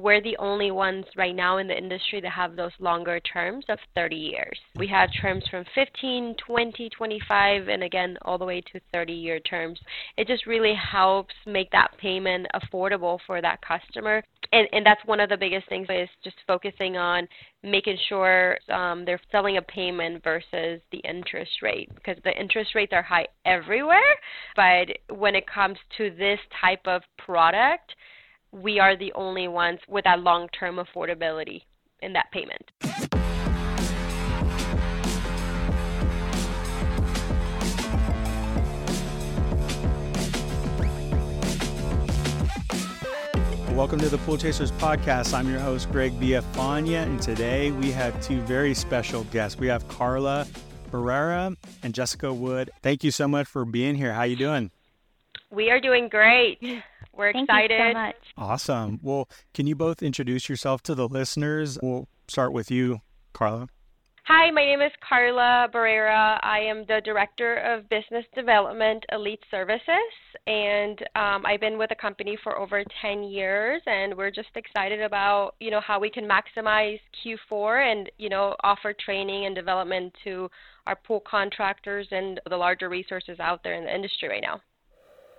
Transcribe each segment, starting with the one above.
we're the only ones right now in the industry that have those longer terms of 30 years. We have terms from 15, 20, 25, and again, all the way to 30 year terms. It just really helps make that payment affordable for that customer. And, and that's one of the biggest things is just focusing on making sure um, they're selling a payment versus the interest rate because the interest rates are high everywhere. But when it comes to this type of product, we are the only ones with that long term affordability in that payment. Welcome to the Pool Chasers podcast. I'm your host, Greg Villafana, and today we have two very special guests. We have Carla Barrera and Jessica Wood. Thank you so much for being here. How are you doing? We are doing great. We're Thank excited. you so much. Awesome. Well, can you both introduce yourself to the listeners? We'll start with you, Carla. Hi, my name is Carla Barrera. I am the Director of Business Development Elite Services, and um, I've been with the company for over 10 years, and we're just excited about, you know, how we can maximize Q4 and, you know, offer training and development to our pool contractors and the larger resources out there in the industry right now.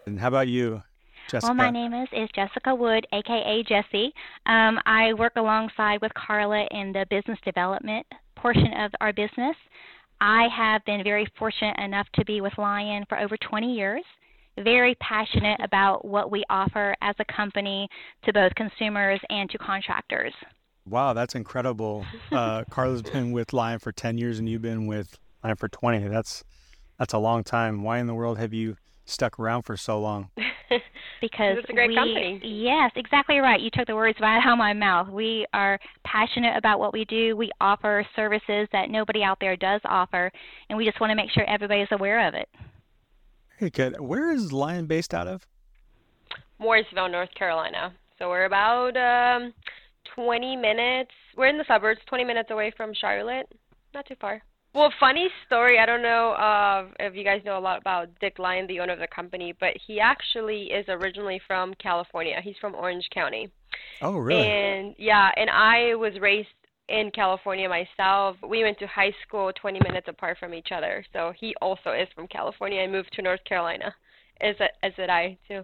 And how about you, Jessica? Well, my name is, is Jessica Wood, aka Jessie. Um, I work alongside with Carla in the business development portion of our business. I have been very fortunate enough to be with Lyon for over 20 years. Very passionate about what we offer as a company to both consumers and to contractors. Wow, that's incredible. Uh, Carla's been with Lyon for 10 years and you've been with Lyon for 20. That's that's a long time. Why in the world have you stuck around for so long? because it's a great we, company. Yes, exactly right. You took the words right out of my mouth. We are passionate about what we do. We offer services that nobody out there does offer, and we just want to make sure everybody's aware of it. Hey, good. Where is Lyon based out of? Mooresville, North Carolina. So we're about um, 20 minutes. We're in the suburbs, 20 minutes away from Charlotte. Not too far. Well, funny story. I don't know uh, if you guys know a lot about Dick Lyon, the owner of the company, but he actually is originally from California. He's from Orange County. Oh, really? And yeah, and I was raised in California myself. We went to high school 20 minutes apart from each other. So he also is from California I moved to North Carolina. As as did I too.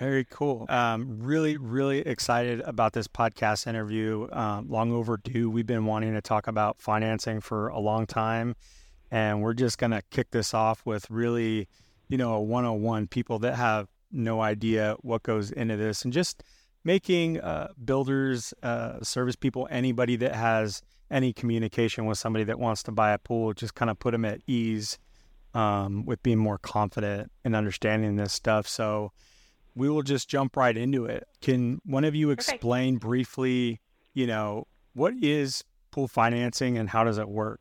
Very cool. Um, really, really excited about this podcast interview. Um, long overdue. We've been wanting to talk about financing for a long time. And we're just going to kick this off with really, you know, a 101 people that have no idea what goes into this and just making uh, builders, uh, service people, anybody that has any communication with somebody that wants to buy a pool, just kind of put them at ease um, with being more confident and understanding this stuff. So, we will just jump right into it. Can one of you explain briefly, you know, what is pool financing and how does it work?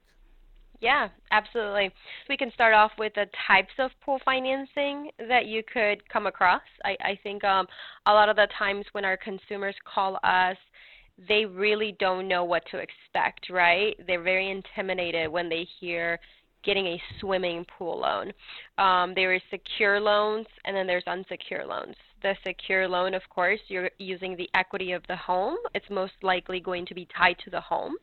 Yeah, absolutely. We can start off with the types of pool financing that you could come across. I, I think um, a lot of the times when our consumers call us, they really don't know what to expect, right? They're very intimidated when they hear getting a swimming pool loan. Um, there is secure loans and then there's unsecure loans. The secure loan, of course, you're using the equity of the home. It's most likely going to be tied to the home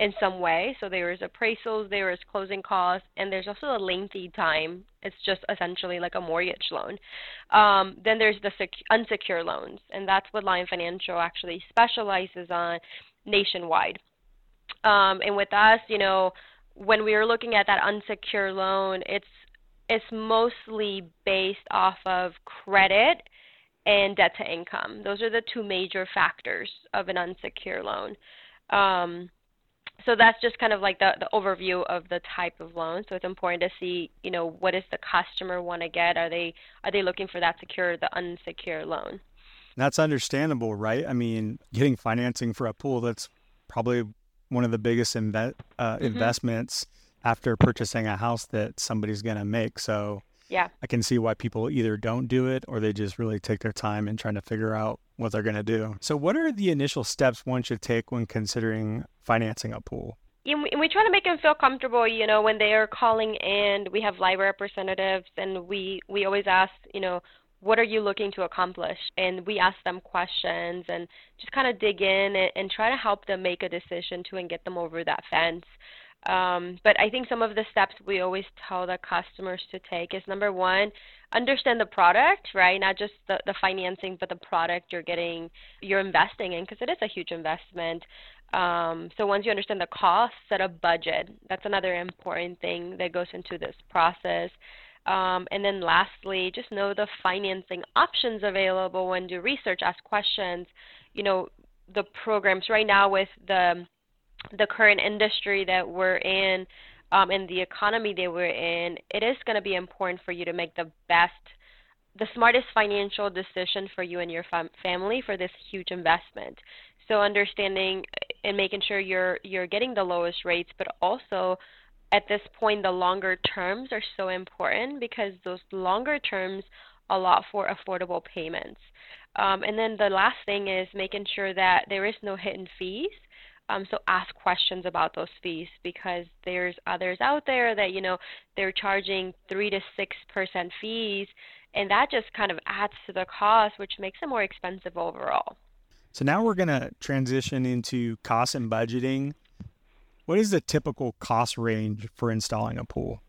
in some way. So there is appraisals, there is closing costs, and there's also a lengthy time. It's just essentially like a mortgage loan. Um, then there's the sec- unsecure loans, and that's what Lyon Financial actually specializes on nationwide. Um, and with us, you know, when we were looking at that unsecured loan, it's it's mostly based off of credit and debt to income. Those are the two major factors of an unsecured loan. Um, so that's just kind of like the, the overview of the type of loan. So it's important to see, you know, what does the customer want to get? Are they are they looking for that secure, the unsecured loan? That's understandable, right? I mean, getting financing for a pool that's probably one of the biggest inve- uh, mm-hmm. investments after purchasing a house that somebody's going to make. So yeah, I can see why people either don't do it or they just really take their time in trying to figure out what they're going to do. So, what are the initial steps one should take when considering financing a pool? And we try to make them feel comfortable. You know, when they are calling in, we have live representatives, and we we always ask, you know, what are you looking to accomplish? And we ask them questions and just kind of dig in and, and try to help them make a decision to and get them over that fence. Um, but I think some of the steps we always tell the customers to take is number one, understand the product, right? Not just the, the financing, but the product you're getting, you're investing in, because it is a huge investment. Um, so once you understand the cost, set a budget. That's another important thing that goes into this process. Um, and then lastly, just know the financing options available when do research, ask questions. You know, the programs right now with the the current industry that we're in um, and the economy that we're in, it is going to be important for you to make the best, the smartest financial decision for you and your fam- family for this huge investment. So understanding and making sure you're you're getting the lowest rates, but also at this point the longer terms are so important because those longer terms allow for affordable payments. Um, and then the last thing is making sure that there is no hidden fees. Um, so ask questions about those fees because there's others out there that you know they're charging three to six percent fees, and that just kind of adds to the cost, which makes it more expensive overall. So now we're going to transition into cost and budgeting. What is the typical cost range for installing a pool?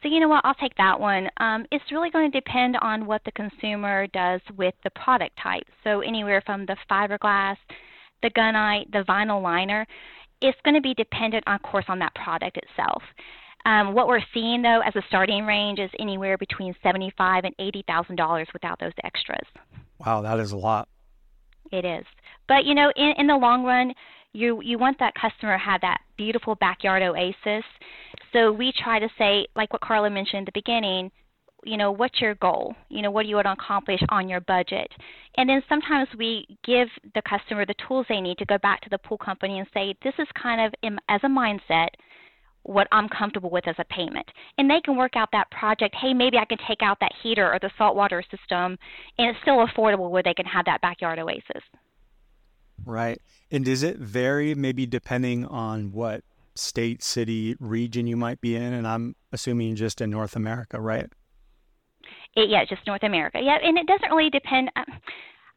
So you know what, I'll take that one. Um, it's really going to depend on what the consumer does with the product type. So anywhere from the fiberglass the gunite, the vinyl liner, it's going to be dependent, of course, on that product itself. Um, what we're seeing though as a starting range is anywhere between seventy-five and eighty thousand dollars without those extras. Wow, that is a lot. It is, but you know, in, in the long run, you you want that customer to have that beautiful backyard oasis. So we try to say, like what Carla mentioned at the beginning, you know, what's your goal? You know, what do you want to accomplish on your budget? And then sometimes we give the customer the tools they need to go back to the pool company and say, this is kind of in, as a mindset what I'm comfortable with as a payment. And they can work out that project. Hey, maybe I can take out that heater or the saltwater system, and it's still affordable where they can have that backyard oasis. Right. And does it vary maybe depending on what state, city, region you might be in? And I'm assuming just in North America, right? It, yeah, just North America. Yeah, and it doesn't really depend. Um,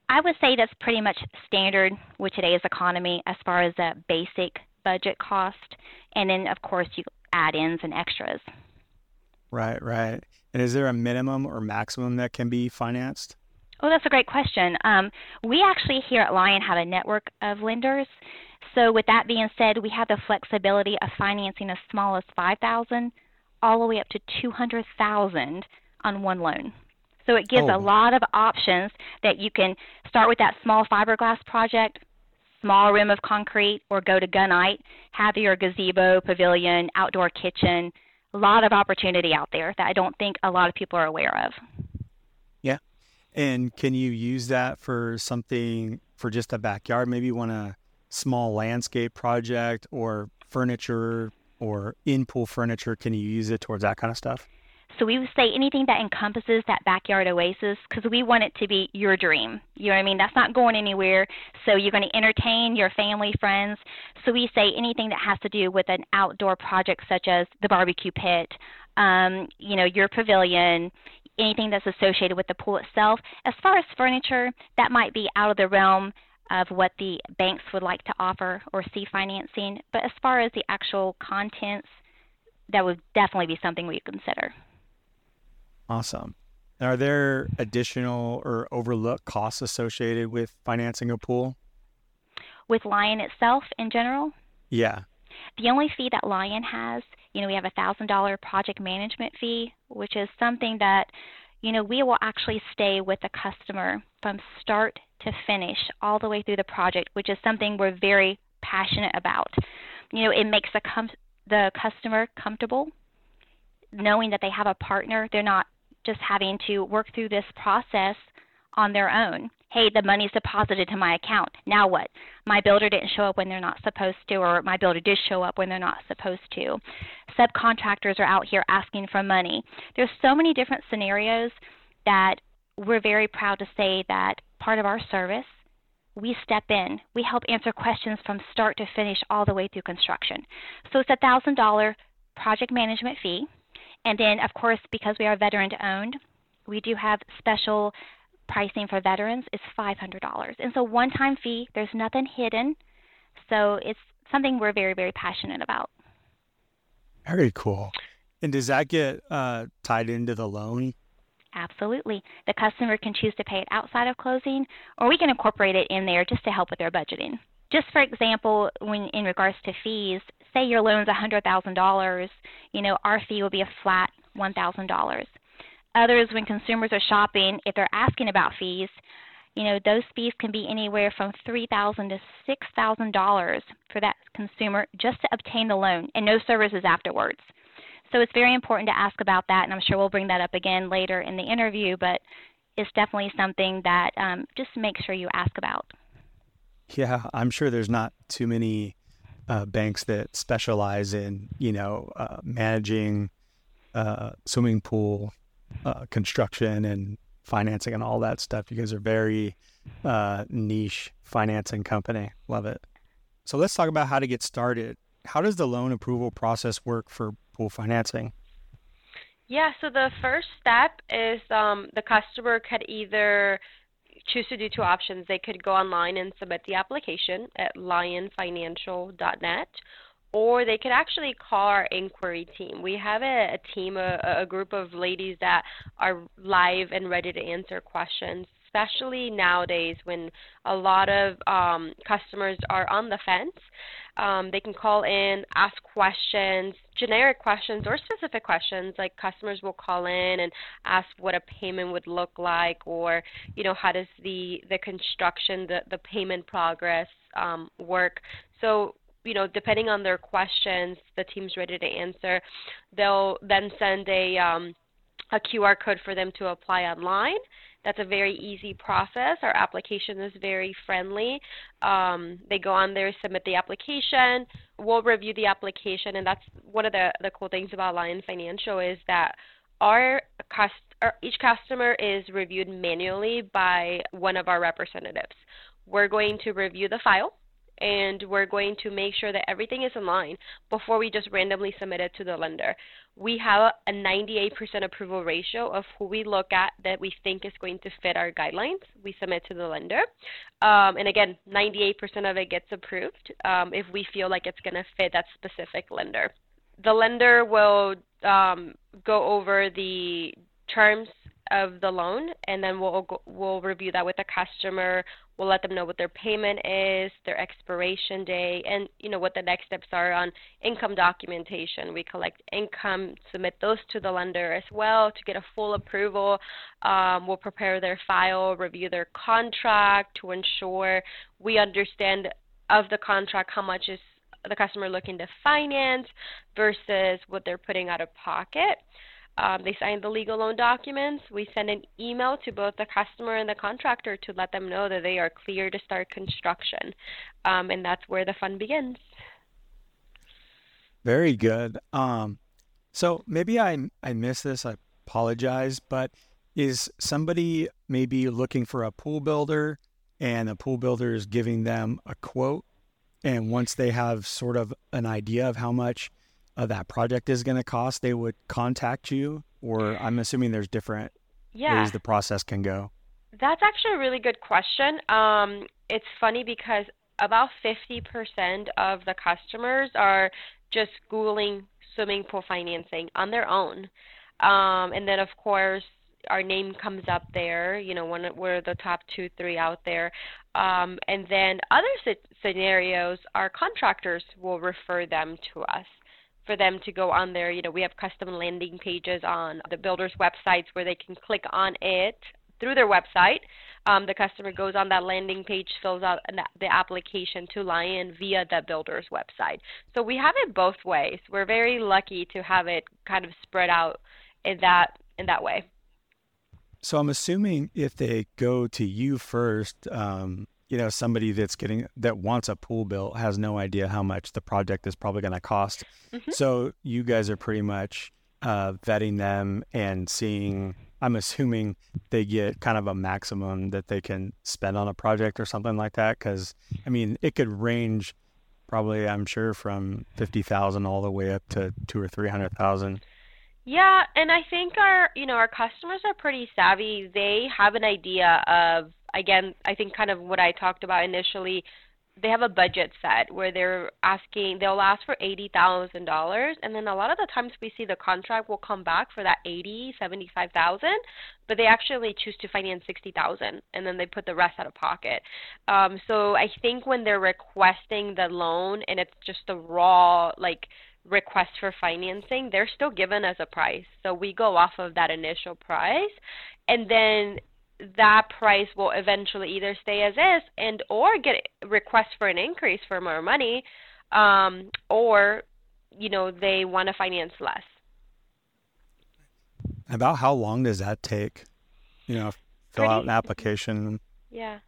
I would say that's pretty much standard with today's economy as far as the basic budget cost, and then of course you add-ins and extras. Right, right. And is there a minimum or maximum that can be financed? Oh, that's a great question. Um, we actually here at Lyon have a network of lenders. So with that being said, we have the flexibility of financing as small as 5000 all the way up to 200,000 on one loan. So it gives oh. a lot of options that you can start with that small fiberglass project, small rim of concrete, or go to gunite, have your gazebo, pavilion, outdoor kitchen. A lot of opportunity out there that I don't think a lot of people are aware of. And can you use that for something for just a backyard? Maybe you want a small landscape project or furniture or in pool furniture. Can you use it towards that kind of stuff? So we would say anything that encompasses that backyard oasis because we want it to be your dream. You know what I mean? That's not going anywhere. So you're going to entertain your family, friends. So we say anything that has to do with an outdoor project such as the barbecue pit, um, you know, your pavilion, anything that's associated with the pool itself. As far as furniture, that might be out of the realm of what the banks would like to offer or see financing. But as far as the actual contents, that would definitely be something we consider. Awesome. Are there additional or overlooked costs associated with financing a pool? With Lyon itself in general? Yeah. The only fee that Lyon has, you know, we have a $1,000 project management fee, which is something that, you know, we will actually stay with the customer from start to finish all the way through the project, which is something we're very passionate about. You know, it makes the com- the customer comfortable knowing that they have a partner. They're not just having to work through this process on their own. Hey, the money's deposited to my account. Now what? My builder didn't show up when they're not supposed to, or my builder did show up when they're not supposed to. Subcontractors are out here asking for money. There's so many different scenarios that we're very proud to say that part of our service, we step in. We help answer questions from start to finish all the way through construction. So it's a $1,000 project management fee and then, of course, because we are veteran owned, we do have special pricing for veterans is $500. And so one time fee, there's nothing hidden. So it's something we're very, very passionate about. Very cool. And does that get uh, tied into the loan? Absolutely. The customer can choose to pay it outside of closing, or we can incorporate it in there just to help with their budgeting. Just for example, when in regards to fees, say your loan's $100,000, you know, our fee will be a flat $1,000. Others, when consumers are shopping, if they're asking about fees, you know, those fees can be anywhere from $3,000 to $6,000 for that consumer just to obtain the loan and no services afterwards. So it's very important to ask about that, and I'm sure we'll bring that up again later in the interview, but it's definitely something that um, just make sure you ask about. Yeah, I'm sure there's not too many uh, banks that specialize in, you know, uh, managing uh, swimming pool uh, construction and financing and all that stuff. You guys are very uh, niche financing company. Love it. So let's talk about how to get started. How does the loan approval process work for pool financing? Yeah, so the first step is um, the customer could either choose to do two options. They could go online and submit the application at lyonfinancial.net, or they could actually call our inquiry team. We have a, a team, a, a, group of ladies that are live and ready to answer questions, especially nowadays when a lot of um, customers are on the fence. Um, they can call in, ask questions, generic questions or specific questions. Like customers will call in and ask what a payment would look like, or you know how does the the construction, the the payment progress um, work. So you know, depending on their questions, the team's ready to answer. They'll then send a um, a QR code for them to apply online. That's a very easy process. Our application is very friendly. Um, they go on there, submit the application. We'll review the application, and that's one of the, the cool things about Lyon Financial is that our, our each customer is reviewed manually by one of our representatives. We're going to review the file and we're going to make sure that everything is in line before we just randomly submit it to the lender. We have a 98% approval ratio of who we look at that we think is going to fit our guidelines. We submit to the lender. Um, and again, 98% of it gets approved um, if we feel like it's going to fit that specific lender. The lender will um, go over the terms of the loan, and then we'll we'll review that with the customer. We'll let them know what their payment is, their expiration date, and you know what the next steps are on income documentation. We collect income, submit those to the lender as well to get a full approval. Um, we'll prepare their file, review their contract to ensure we understand of the contract how much is the customer looking to finance versus what they're putting out of pocket. Um, they sign the legal loan documents. We send an email to both the customer and the contractor to let them know that they are clear to start construction. Um, and that's where the fun begins. Very good. Um, so maybe I, I missed this. I apologize. But is somebody maybe looking for a pool builder and the pool builder is giving them a quote? And once they have sort of an idea of how much uh, that project is going to cost, they would contact you, or I'm assuming there's different yeah. ways the process can go. That's actually a really good question. Um, it's funny because about 50% of the customers are just Googling swimming pool financing on their own. Um, and then, of course, our name comes up there. You know, when we're the top two, three out there. Um, and then other scenarios, our contractors will refer them to us for them to go on there. You know, we have custom landing pages on the builders' websites where they can click on it through their website. Um, the customer goes on that landing page, fills out the application to Lyon via the builder's website. So we have it both ways. We're very lucky to have it kind of spread out in that in that way. So I'm assuming if they go to you first, um, you know somebody that's getting that wants a pool built has no idea how much the project is probably going to cost mm-hmm. so you guys are pretty much uh, vetting them and seeing i'm assuming they get kind of a maximum that they can spend on a project or something like that because i mean it could range probably i'm sure from 50000 all the way up to two or three hundred thousand Yeah, and I think our you know our customers are pretty savvy. They have an idea of again, I think kind of what I talked about initially they have a budget set where they're asking they'll ask for eighty thousand dollars and then a lot of the times we see the contract will come back for that eighty seventy five thousand but they actually choose to finance sixty thousand and then they put the rest out of pocket. Um, so i think when they're requesting the loan and it's just a raw like request for financing they're still given us a price. So we go off of that initial price and then that price will eventually either stay as is and or get requests for an increase for more money um, or you know they want to finance less. About how long does that take you know fill Pretty, out an application? Yeah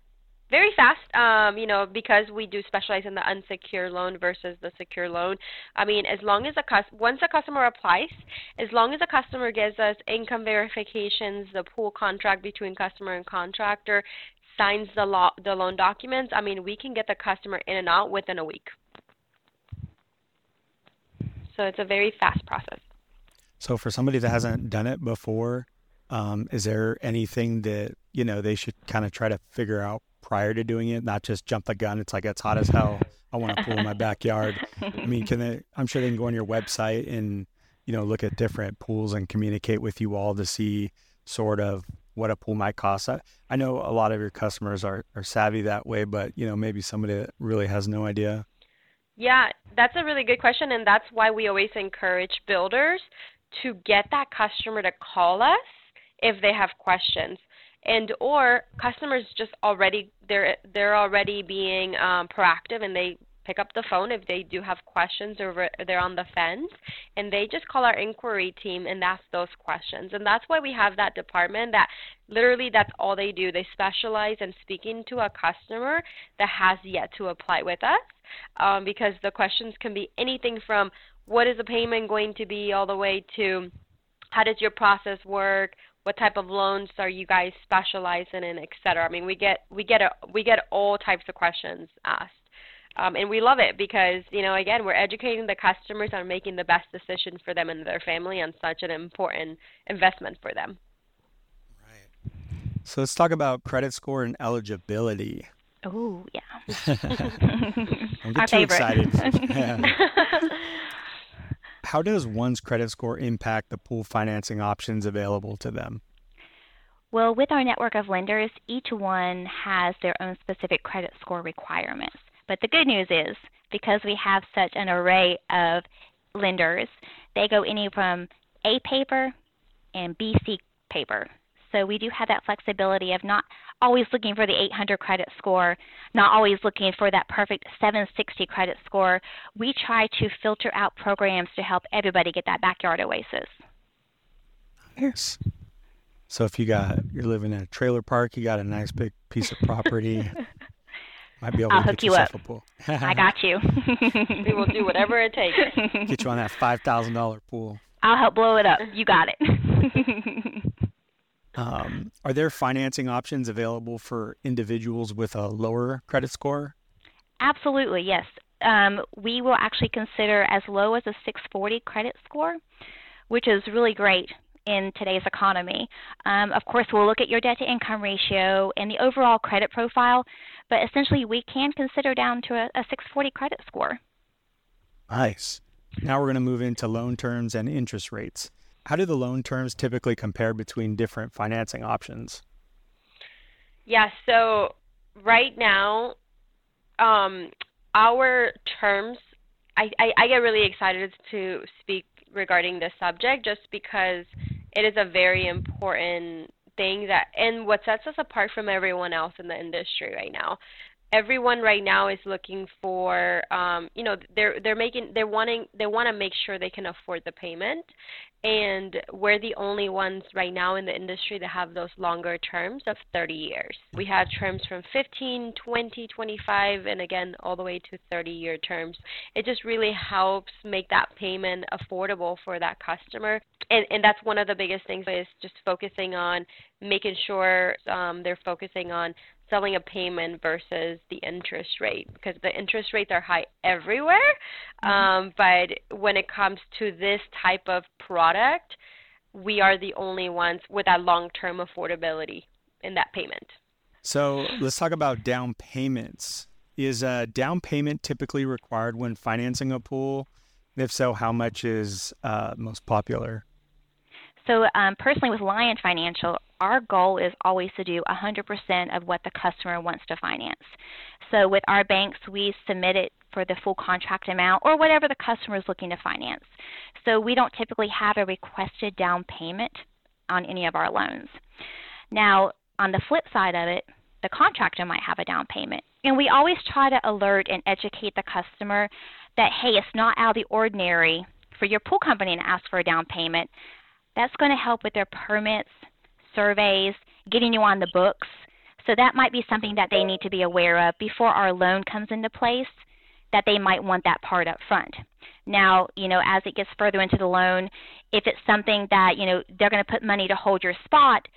very fast, um, you know, because we do specialize in the unsecured loan versus the secure loan. I mean, as long as a cus- once a customer applies, as long as a customer gives us income verifications, the pool contract between customer and contractor, signs the lo- the loan documents, I mean, we can get the customer in and out within a week. So it's a very fast process. So for somebody that hasn't done it before, um, is there anything that you know they should kind of try to figure out prior to doing it, not just jump the gun. It's like it's hot as hell. I want to pool in my backyard. I mean, can they? I'm sure they can go on your website and you know look at different pools and communicate with you all to see sort of what a pool might cost. I, I know a lot of your customers are, are savvy that way, but you know maybe somebody that really has no idea. Yeah, that's a really good question, and that's why we always encourage builders to get that customer to call us if they have questions and or customers just already they're they're already being um, proactive and they pick up the phone if they do have questions or they're on the fence and they just call our inquiry team and ask those questions. And that's why we have that department that literally that's all they do. They specialize in speaking to a customer that has yet to apply with us um, because the questions can be anything from what is the payment going to be? all the way to how does your process work what type of loans are you guys specializing in, et cetera. I mean, we get we get a, we get all types of questions asked. Um, and we love it because you know again we're educating the customers on making the best decision for them and their family on such an important investment for them. Right. So let's talk about credit score and eligibility. Oh yeah. Don't get too favorite. excited. yeah. How does one's credit score impact the pool financing options available to them? Well, with our network of lenders, each one has their own specific credit score requirements. But the good news is, because we have such an array of lenders, they go any from A paper and BC paper. So we do have that flexibility of not always looking for the 800 credit score, not always looking for that perfect 760 credit score. We try to filter out programs to help everybody get that backyard oasis. Yes. So if you got you're living in a trailer park, you got a nice big piece of property. might be able I'll to hook you up. A pool. I got you. we will do whatever it takes. Get you on that five thousand dollar pool. I'll help blow it up. You got it. Um, are there financing options available for individuals with a lower credit score? Absolutely, yes. Um, we will actually consider as low as a 640 credit score, which is really great in today's economy. Um, of course, we'll look at your debt to income ratio and the overall credit profile, but essentially we can consider down to a, a 640 credit score. Nice. Now we're going to move into loan terms and interest rates. How do the loan terms typically compare between different financing options? Yeah, so right now, um, our terms, I, I, I, get really excited to speak regarding this subject just because it is a very important thing that, and what sets us apart from everyone else in the industry right now everyone right now is looking for um, you know they're they're making they're wanting they want to make sure they can afford the payment. And we're the only ones right now in the industry that have those longer terms of 30 years. We have terms from 15 20 25 and again all the way to 30 year terms. It just really helps make that payment affordable for that customer. And, and that's one of the biggest things is just focusing on making sure um, they're focusing on selling a payment versus the interest rate because the interest rates are high everywhere. Mm-hmm. Um, but when it comes to this type of product, we are the only ones with that long term affordability in that payment. So let's talk about down payments. Is a down payment typically required when financing a pool? If so, how much is uh, most popular? So, um, personally, with Lyon Financial, our goal is always to do 100% of what the customer wants to finance. So, with our banks, we submit it for the full contract amount or whatever the customer is looking to finance. So, we don't typically have a requested down payment on any of our loans. Now, on the flip side of it, the contractor might have a down payment. And we always try to alert and educate the customer that, hey, it's not out of the ordinary for your pool company to ask for a down payment. That's going to help with their permits, surveys, getting you on the books. So that might be something that they need to be aware of before our loan comes into place, that they might want that part up front. Now, you know, as it gets further into the loan, if it's something that, you know, they're going to put money to hold your spot,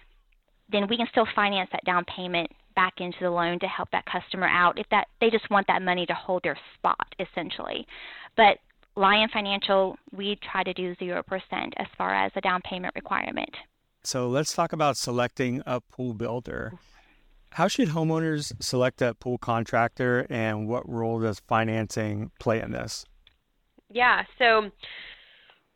then we can still finance that down payment back into the loan to help that customer out if that they just want that money to hold their spot essentially. But Lyon Financial, we try to do 0% as far as a down payment requirement. So let's talk about selecting a pool builder. How should homeowners select a pool contractor and what role does financing play in this? Yeah, so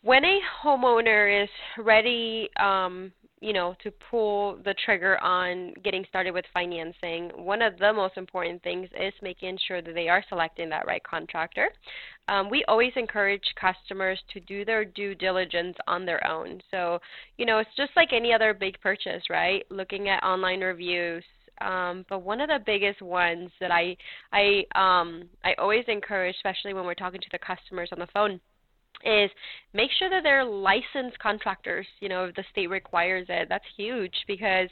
when a homeowner is ready um, you know, to pull the trigger on getting started with financing, one of the most important things is making sure that they are selecting that right contractor. Um, we always encourage customers to do their due diligence on their own. So, you know, it's just like any other big purchase, right? Looking at online reviews, um, but one of the biggest ones that I I um, I always encourage, especially when we're talking to the customers on the phone, is make sure that they're licensed contractors. You know, if the state requires it, that's huge because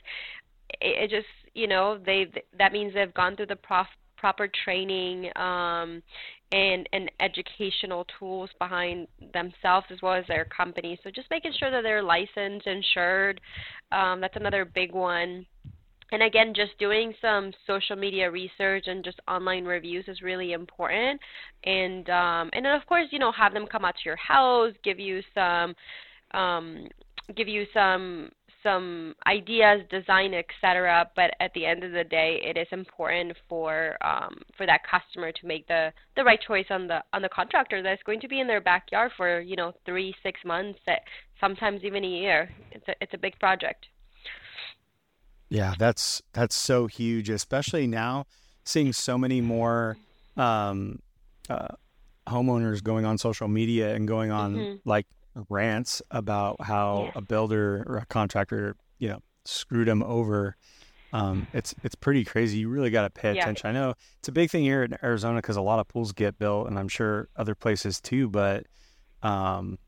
it, it just you know they that means they've gone through the prof, proper training um, and and educational tools behind themselves as well as their company. So just making sure that they're licensed, insured. Um, that's another big one and again just doing some social media research and just online reviews is really important. And um, and then of course you know have them come out to your house give you some um, give you some some ideas design etc but at the end of the day it is important for um, for that customer to make the the right choice on the on the contractor that's going to be in their backyard for you know three six months sometimes even a year. It's a it's a big project yeah, that's that's so huge, especially now seeing so many more um, uh, homeowners going on social media and going on mm-hmm. like rants about how yeah. a builder or a contractor, you know, screwed them over. Um, it's it's pretty crazy. You really got to pay attention. Yeah. I know it's a big thing here in Arizona because a lot of pools get built, and I'm sure other places too. But um,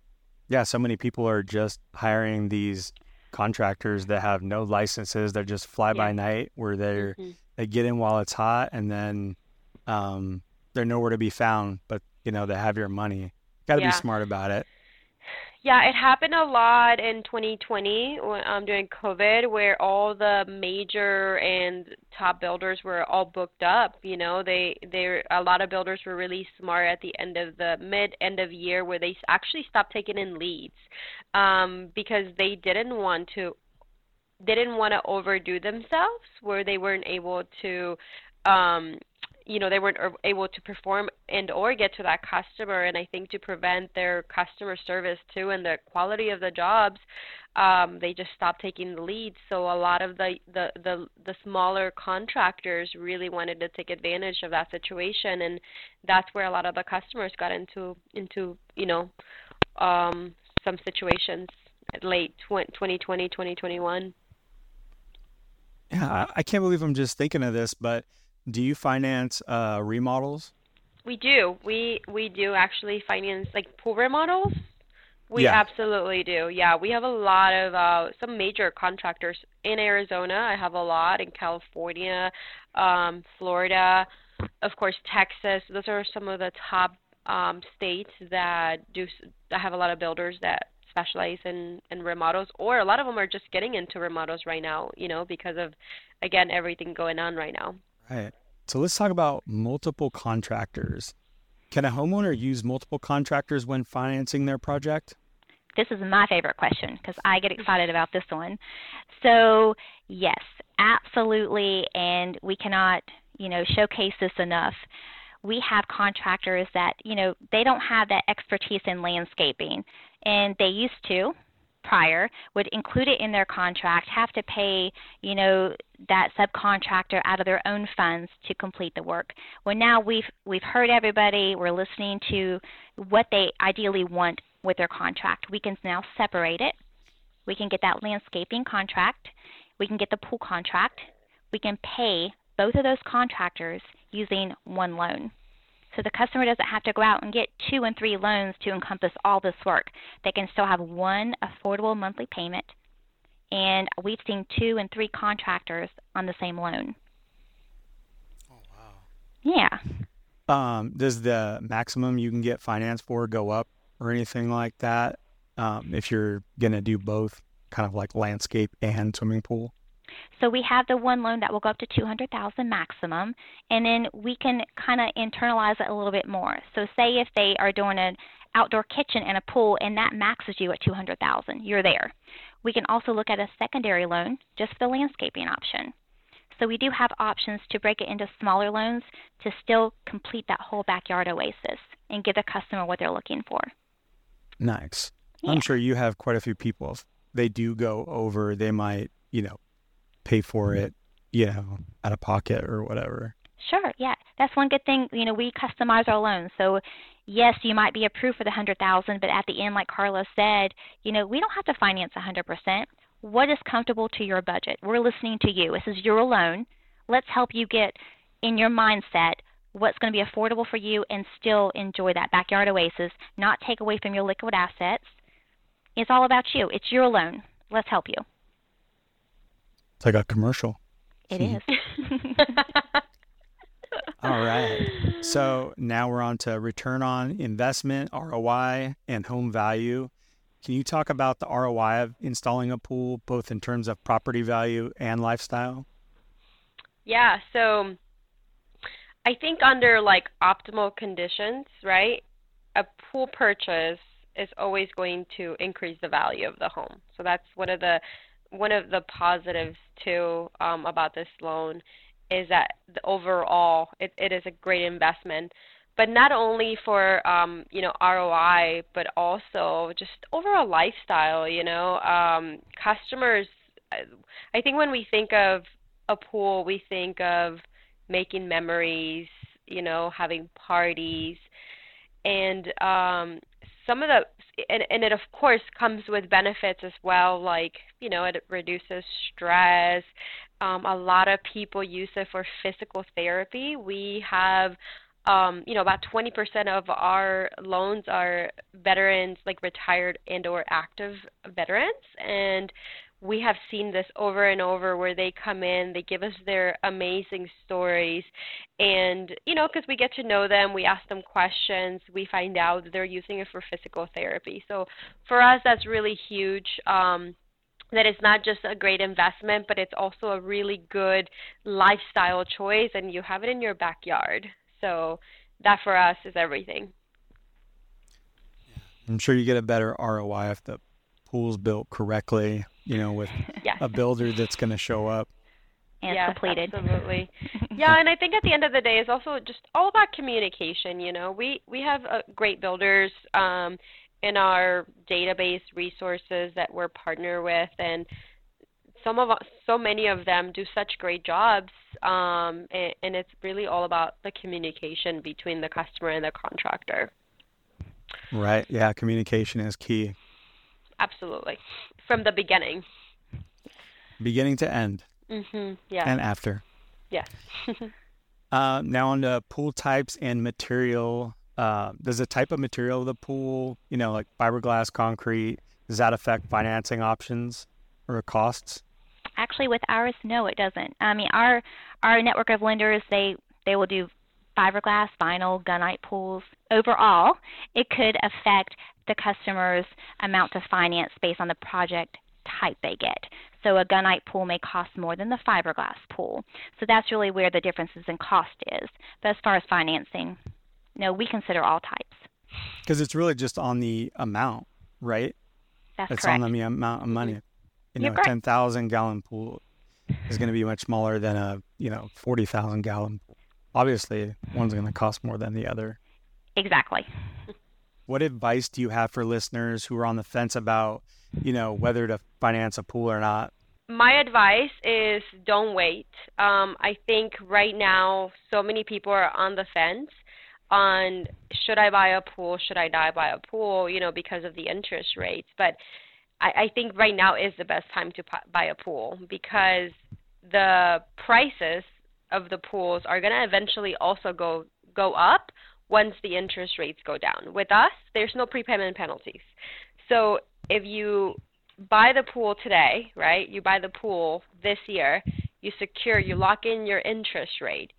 yeah, so many people are just hiring these contractors that have no licenses. They're just fly by night where they're mm-hmm. they get in while it's hot and then um, they're nowhere to be found. But you know they have your money. Got to yeah. be smart about it. Yeah, it happened a lot in 2020 um, during COVID, where all the major and top builders were all booked up. You know, they they a lot of builders were really smart at the end of the mid end of year, where they actually stopped taking in leads um, because they didn't want to they didn't want to overdo themselves, where they weren't able to um, you know they weren't able to perform and or get to that customer. And i think to prevent their customer service too and the quality of the jobs um, they just stopped taking the leads. So a lot of the, the the the smaller contractors really wanted to take advantage of that situation. And that's where a lot of the customers got into into you know um, some situations late 2020 2021 yeah i can't believe i'm just thinking of this but do you finance uh, remodels? We do. We we do actually finance like pool remodels. We yeah. absolutely do. Yeah, we have a lot of uh, some major contractors in Arizona. I have a lot in California, um, Florida, of course Texas. Those are some of the top um, states that do that have a lot of builders that specialize in in remodels, or a lot of them are just getting into remodels right now. You know, because of again everything going on right now. Right. So let's talk about multiple contractors. Can a homeowner use multiple contractors when financing their project? This is my favorite question because I get excited about this one. So, yes, absolutely, and we cannot, you know, showcase this enough. We have contractors that, you know, they don't have that expertise in landscaping, and they used to prior would include it in their contract, have to pay, you know, that subcontractor out of their own funds to complete the work. Well, now we've we've heard everybody. We're listening to what they ideally want with their contract. We can now separate it. We can get that landscaping contract. We can get the pool contract. We can pay both of those contractors using one loan. So the customer doesn't have to go out and get two and three loans to encompass all this work. They can still have one affordable monthly payment. And we've seen two and three contractors on the same loan. Oh, wow. Yeah. Um, does the maximum you can get financed for go up or anything like that um, if you're going to do both kind of like landscape and swimming pool? So we have the one loan that will go up to 200,000 maximum, and then we can kind of internalize it a little bit more. So say if they are doing an outdoor kitchen and a pool, and that maxes you at 200,000, you're there. We can also look at a secondary loan just for the landscaping option. So we do have options to break it into smaller loans to still complete that whole backyard oasis and give the customer what they're looking for. Nice. Yeah. I'm sure you have quite a few people. If they do go over, they might, you know, pay for mm-hmm. it, you know, out of pocket or whatever. Sure, yeah. That's one good thing. You know, we customize our loans. So yes, you might be approved for the hundred thousand, but at the end, like Carla said, you know, we don't have to finance a hundred percent. What is comfortable to your budget? We're listening to you. This is your loan. Let's help you get in your mindset what's going to be affordable for you and still enjoy that backyard oasis, not take away from your liquid assets. It's all about you. It's your loan. Let's help you. It's like a commercial. It mm-hmm. is. All right. So now we're on to return on investment, ROI, and home value. Can you talk about the ROI of installing a pool, both in terms of property value and lifestyle? Yeah. So I think under like optimal conditions, right? A pool purchase is always going to increase the value of the home. So that's one of the one of the positives too um, about this loan is that overall it, it is a great investment but not only for um, you know ROI, but also just overall lifestyle. You know, um, customers. I think when we think of a pool, we think of making memories. You know, having parties, and um, some of the and, and it of course comes with benefits as well like you know it reduces stress. Um, a lot of people use it for physical therapy. We have um, you know about 20% of our loans are veterans like retired and or active veterans. And we have seen this over and over where they come in, they give us their amazing stories, and you know, because we get to know them, we ask them questions, we find out they're using it for physical therapy. So for us, that's really huge. Um, that it's not just a great investment, but it's also a really good lifestyle choice, and you have it in your backyard. So that for us is everything. I'm sure you get a better ROI if the pool's built correctly you know, with yes. a builder that's going to show up. And yes, completed. Absolutely. yeah, and I think at the end of the day, it's also just all about communication. You know, we we have uh, great builders um, in our database resources that we're partner with, and some of so many of them do such great jobs, um, and, and it's really all about the communication between the customer and the contractor. Right. Yeah, communication is key. Absolutely from the beginning. Beginning to end. Mm-hmm. Yeah. And after. Yes. uh, now on the pool types and material. Uh, does the type of material of the pool, you know, like fiberglass, concrete, does that affect financing options or costs? Actually, with ours, no, it doesn't. I mean, our our network of lenders, they they will do fiberglass, vinyl, gunite pools. Overall, it could affect the customer's amount to finance based on the project type they get. So a gunite pool may cost more than the fiberglass pool. So that's really where the differences in cost is. But as far as financing, no, we consider all types. Because it's really just on the amount, right? That's it's correct. on the amount of money. Mm-hmm. You You're know, a ten thousand gallon pool is going to be much smaller than a you know forty thousand gallon. pool. Obviously, one's going to cost more than the other. Exactly. What advice do you have for listeners who are on the fence about, you know, whether to finance a pool or not? My advice is don't wait. Um, I think right now so many people are on the fence on should I buy a pool, should I not buy a pool, you know, because of the interest rates. But I, I think right now is the best time to buy a pool because the prices of the pools are going to eventually also go go up once the interest rates go down. With us, there's no prepayment penalties. So if you buy the pool today, right? You buy the pool this year, you secure, you lock in your interest rate.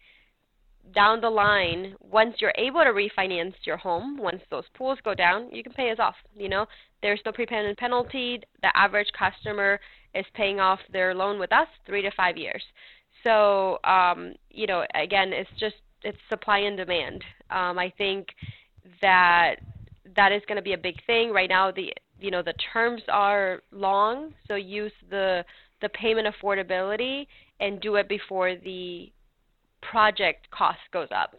Down the line, once you're able to refinance your home, once those pools go down, you can pay us off. You know, there's no prepayment penalty. The average customer is paying off their loan with us three to five years. So, um, you know, again, it's just it's supply and demand. Um, I think that that is going to be a big thing right now. The you know the terms are long, so use the the payment affordability and do it before the project cost goes up.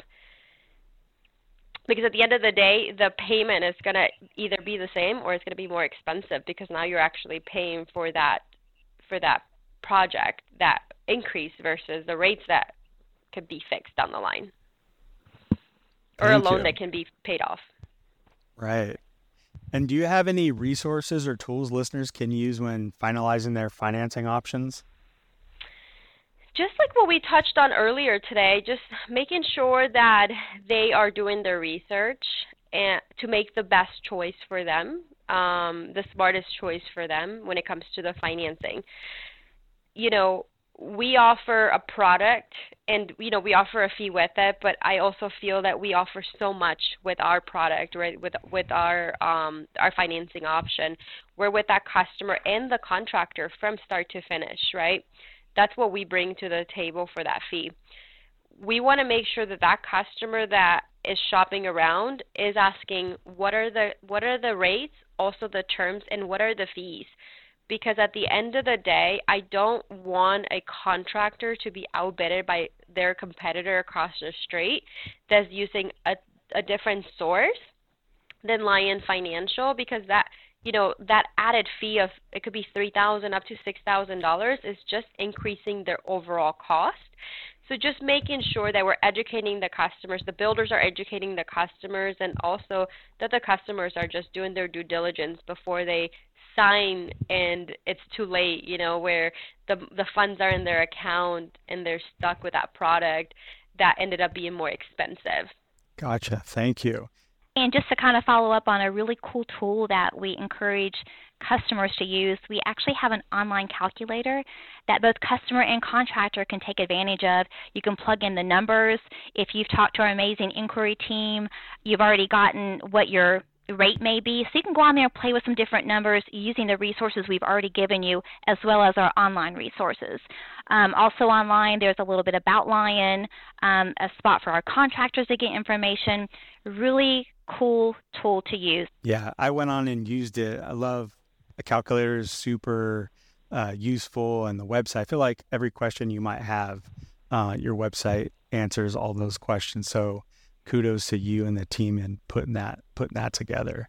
Because at the end of the day, the payment is going to either be the same or it's going to be more expensive because now you're actually paying for that for that project that increase versus the rates that could be fixed down the line or Thank a loan you. that can be paid off. Right. And do you have any resources or tools listeners can use when finalizing their financing options? just like what we touched on earlier today, just making sure that they are doing their research and to make the best choice for them, um, the smartest choice for them when it comes to the financing. You know, we offer a product and you know we offer a fee with it but i also feel that we offer so much with our product right with with our um our financing option we're with that customer and the contractor from start to finish right that's what we bring to the table for that fee. We want to make sure that that customer that is shopping around is asking what are the what are the rates, also the terms, and what are the fees. Because at the end of the day, I don't want a contractor to be outbidded by their competitor across the street that's using a, a different source than Lyon Financial because that you know that added fee of it could be three thousand up to six thousand dollars is just increasing their overall cost. So just making sure that we're educating the customers the builders are educating the customers and also that the customers are just doing their due diligence before they sign and it's too late you know where the the funds are in their account and they're stuck with that product that ended up being more expensive Gotcha. Thank you. And just to kind of follow up on a really cool tool that we encourage customers to use, we actually have an online calculator that both customer and contractor can take advantage of. You can plug in the numbers. If you've talked to our amazing inquiry team, you've already gotten what your rate may be. So you can go on there and play with some different numbers using the resources we've already given you as well as our online resources. Um, also online, there's a little bit about Lyon, um, a spot for our contractors to get information. Really cool tool to use. Yeah, I went on and used it. I love the calculator is super uh, useful, and the website. I feel like every question you might have, uh, your website answers all those questions. So kudos to you and the team in putting that putting that together.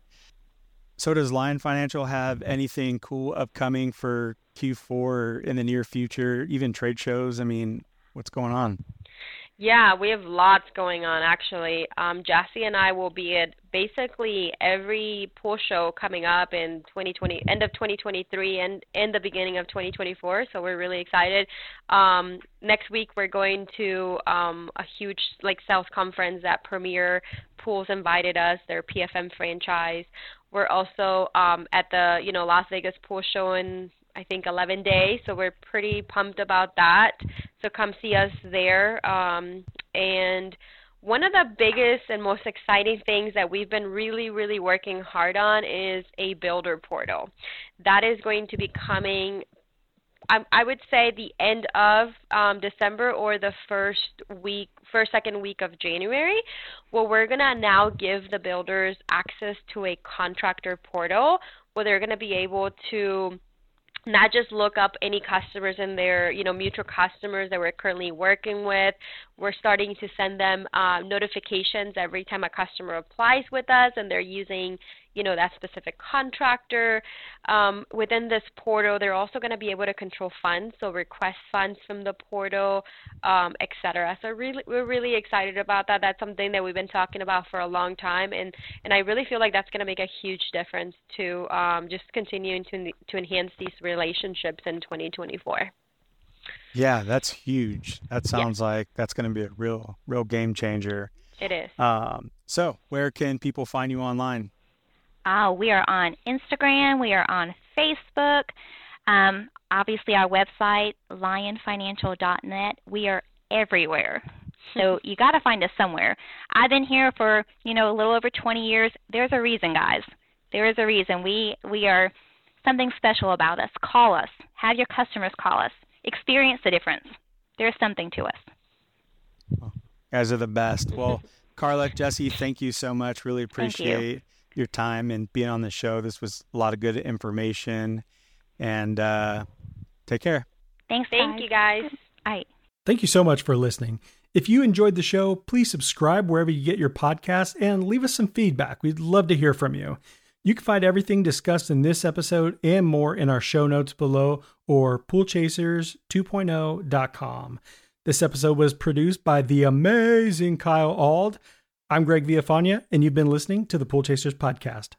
So does Lyon Financial have anything cool upcoming for Q4 in the near future, even trade shows? I mean, what's going on? Yeah, we have lots going on actually. Um, Jassy and I will be at basically every pool show coming up in 2020, end of 2023 and in the beginning of 2024. So we're really excited. Um, next week we're going to um, a huge like sales conference that Premier Pools invited us. Their PFM franchise. We're also um, at the you know Las Vegas Pool Show in I think 11 days, so we're pretty pumped about that. So come see us there. Um, and one of the biggest and most exciting things that we've been really, really working hard on is a builder portal. That is going to be coming I, would say the end of um, December or the first week, first second week of January, where we're gonna now give the builders access to a contractor portal where they're gonna be able to not just look up any customers in their you know mutual customers that we're currently working with. We're starting to send them uh, notifications every time a customer applies with us and they're using you know that specific contractor. Um, within this portal, they're also going to be able to control funds, so request funds from the portal, um, etc. So really, we're really excited about that. That's something that we've been talking about for a long time, and and I really feel like that's going to make a huge difference to um, just continuing to to enhance these relationships in 2024. Yeah, that's huge. That sounds yeah. like that's going to be a real, real game changer. It is. Um, so, where can people find you online? Uh, we are on Instagram. We are on Facebook. Um, obviously, our website, lyonfinancial.net. We are everywhere. So you got to find us somewhere. I've been here for you know a little over 20 years. There's a reason, guys. There is a reason. We we are something special about us. Call us. Have your customers call us. Experience the difference. There's something to us. Well, guys are the best. Well, Carla, Jesse, thank you so much. Really appreciate your time and being on the show. This was a lot of good information. And uh, take care. Thanks. Thank guys. you, guys. All right. Thank you so much for listening. If you enjoyed the show, please subscribe wherever you get your podcast and leave us some feedback. We'd love to hear from you. You can find everything discussed in this episode and more in our show notes below or poolchasers2.0.com. This episode was produced by the amazing Kyle Ald. I'm Greg Villafana, and you've been listening to the Pool Chasers Podcast.